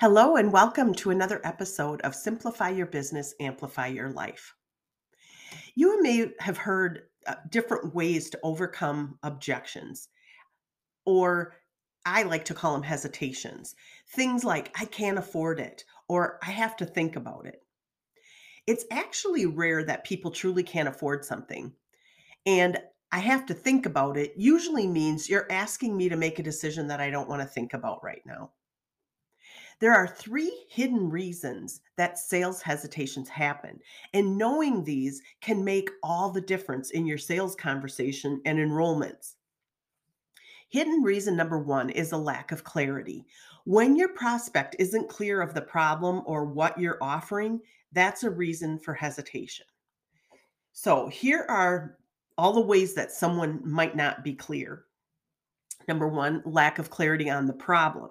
Hello, and welcome to another episode of Simplify Your Business, Amplify Your Life. You may have heard uh, different ways to overcome objections, or I like to call them hesitations. Things like, I can't afford it, or I have to think about it. It's actually rare that people truly can't afford something. And I have to think about it usually means you're asking me to make a decision that I don't want to think about right now. There are three hidden reasons that sales hesitations happen, and knowing these can make all the difference in your sales conversation and enrollments. Hidden reason number one is a lack of clarity. When your prospect isn't clear of the problem or what you're offering, that's a reason for hesitation. So, here are all the ways that someone might not be clear. Number one, lack of clarity on the problem.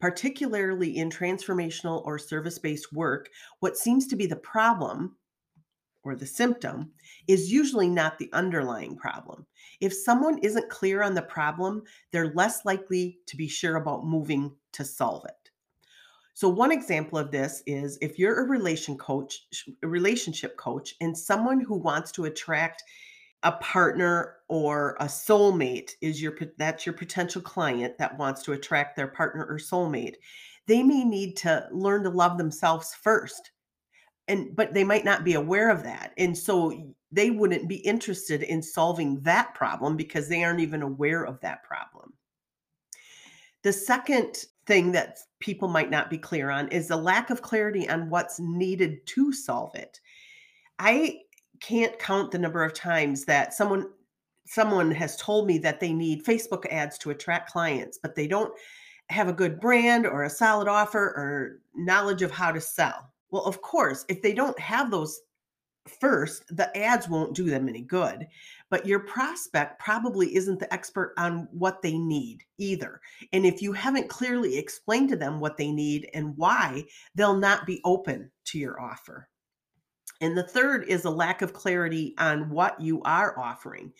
Particularly in transformational or service based work, what seems to be the problem or the symptom is usually not the underlying problem. If someone isn't clear on the problem, they're less likely to be sure about moving to solve it. So one example of this is if you're a relation coach, relationship coach and someone who wants to attract a partner or a soulmate is your that's your potential client that wants to attract their partner or soulmate. They may need to learn to love themselves first and but they might not be aware of that and so they wouldn't be interested in solving that problem because they aren't even aware of that problem. The second thing that people might not be clear on is the lack of clarity on what's needed to solve it. I can't count the number of times that someone someone has told me that they need Facebook ads to attract clients, but they don't have a good brand or a solid offer or knowledge of how to sell. Well, of course, if they don't have those first, the ads won't do them any good. But your prospect probably isn't the expert on what they need either. And if you haven't clearly explained to them what they need and why, they'll not be open to your offer. And the third is a lack of clarity on what you are offering.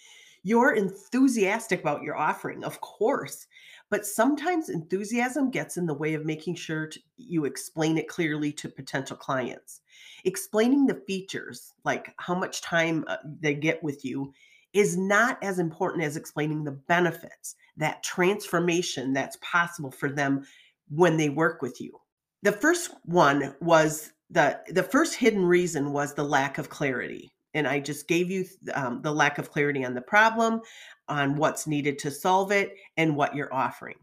You're enthusiastic about your offering, of course, but sometimes enthusiasm gets in the way of making sure to, you explain it clearly to potential clients. Explaining the features, like how much time uh, they get with you, is not as important as explaining the benefits, that transformation that's possible for them when they work with you. The first one was the the first hidden reason was the lack of clarity and i just gave you um, the lack of clarity on the problem on what's needed to solve it and what you're offering.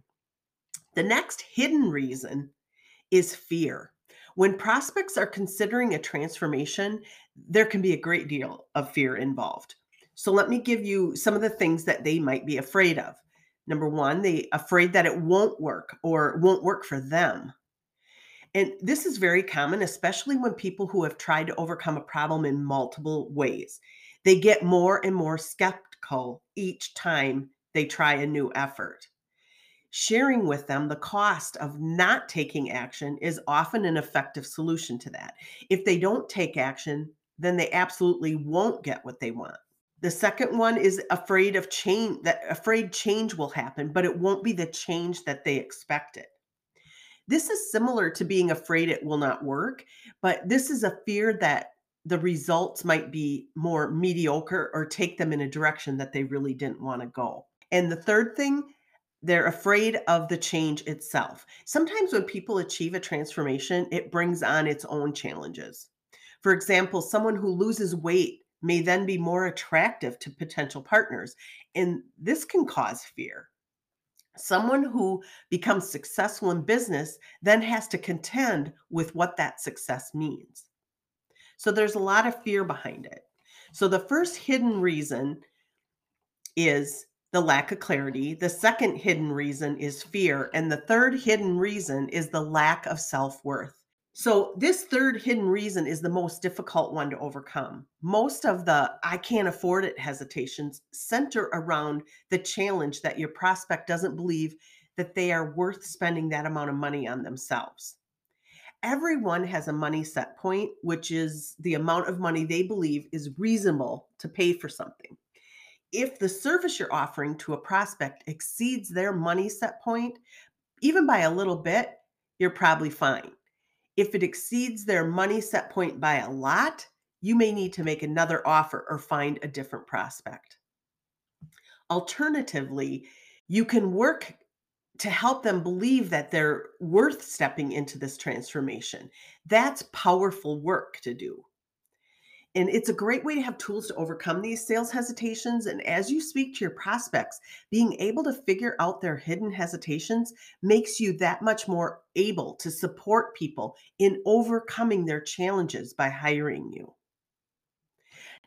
The next hidden reason is fear. When prospects are considering a transformation there can be a great deal of fear involved. So let me give you some of the things that they might be afraid of. Number one they afraid that it won't work or won't work for them and this is very common, especially when people who have tried to overcome a problem in multiple ways. They get more and more skeptical each time they try a new effort. Sharing with them the cost of not taking action is often an effective solution to that. If they don't take action, then they absolutely won't get what they want. The second one is afraid of change that afraid change will happen, but it won't be the change that they expected. This is similar to being afraid it will not work, but this is a fear that the results might be more mediocre or take them in a direction that they really didn't want to go. And the third thing, they're afraid of the change itself. Sometimes when people achieve a transformation, it brings on its own challenges. For example, someone who loses weight may then be more attractive to potential partners, and this can cause fear. Someone who becomes successful in business then has to contend with what that success means. So there's a lot of fear behind it. So the first hidden reason is the lack of clarity. The second hidden reason is fear. And the third hidden reason is the lack of self worth. So, this third hidden reason is the most difficult one to overcome. Most of the I can't afford it hesitations center around the challenge that your prospect doesn't believe that they are worth spending that amount of money on themselves. Everyone has a money set point, which is the amount of money they believe is reasonable to pay for something. If the service you're offering to a prospect exceeds their money set point, even by a little bit, you're probably fine. If it exceeds their money set point by a lot, you may need to make another offer or find a different prospect. Alternatively, you can work to help them believe that they're worth stepping into this transformation. That's powerful work to do. And it's a great way to have tools to overcome these sales hesitations. And as you speak to your prospects, being able to figure out their hidden hesitations makes you that much more able to support people in overcoming their challenges by hiring you.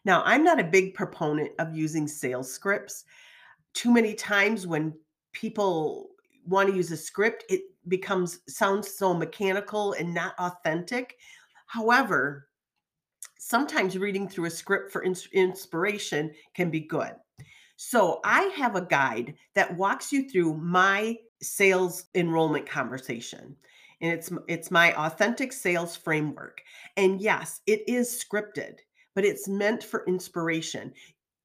Now, I'm not a big proponent of using sales scripts. Too many times when people want to use a script, it becomes sounds so mechanical and not authentic. However, sometimes reading through a script for ins- inspiration can be good. So I have a guide that walks you through my sales enrollment conversation. And it's it's my authentic sales framework. And yes, it is scripted, but it's meant for inspiration.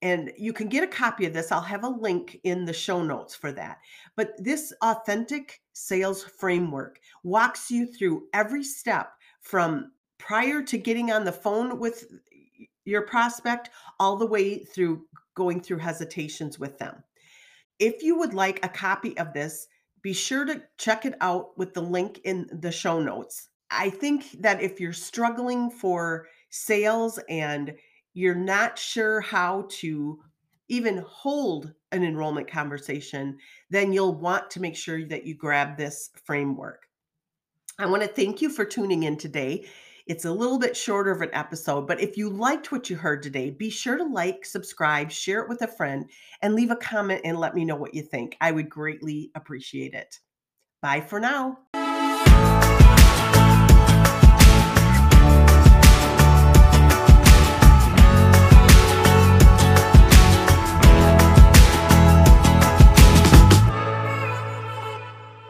And you can get a copy of this. I'll have a link in the show notes for that. But this authentic sales framework walks you through every step from prior to getting on the phone with your prospect all the way through going through hesitations with them. If you would like a copy of this, be sure to check it out with the link in the show notes. I think that if you're struggling for sales and you're not sure how to even hold an enrollment conversation, then you'll want to make sure that you grab this framework. I want to thank you for tuning in today. It's a little bit shorter of an episode, but if you liked what you heard today, be sure to like, subscribe, share it with a friend, and leave a comment and let me know what you think. I would greatly appreciate it. Bye for now.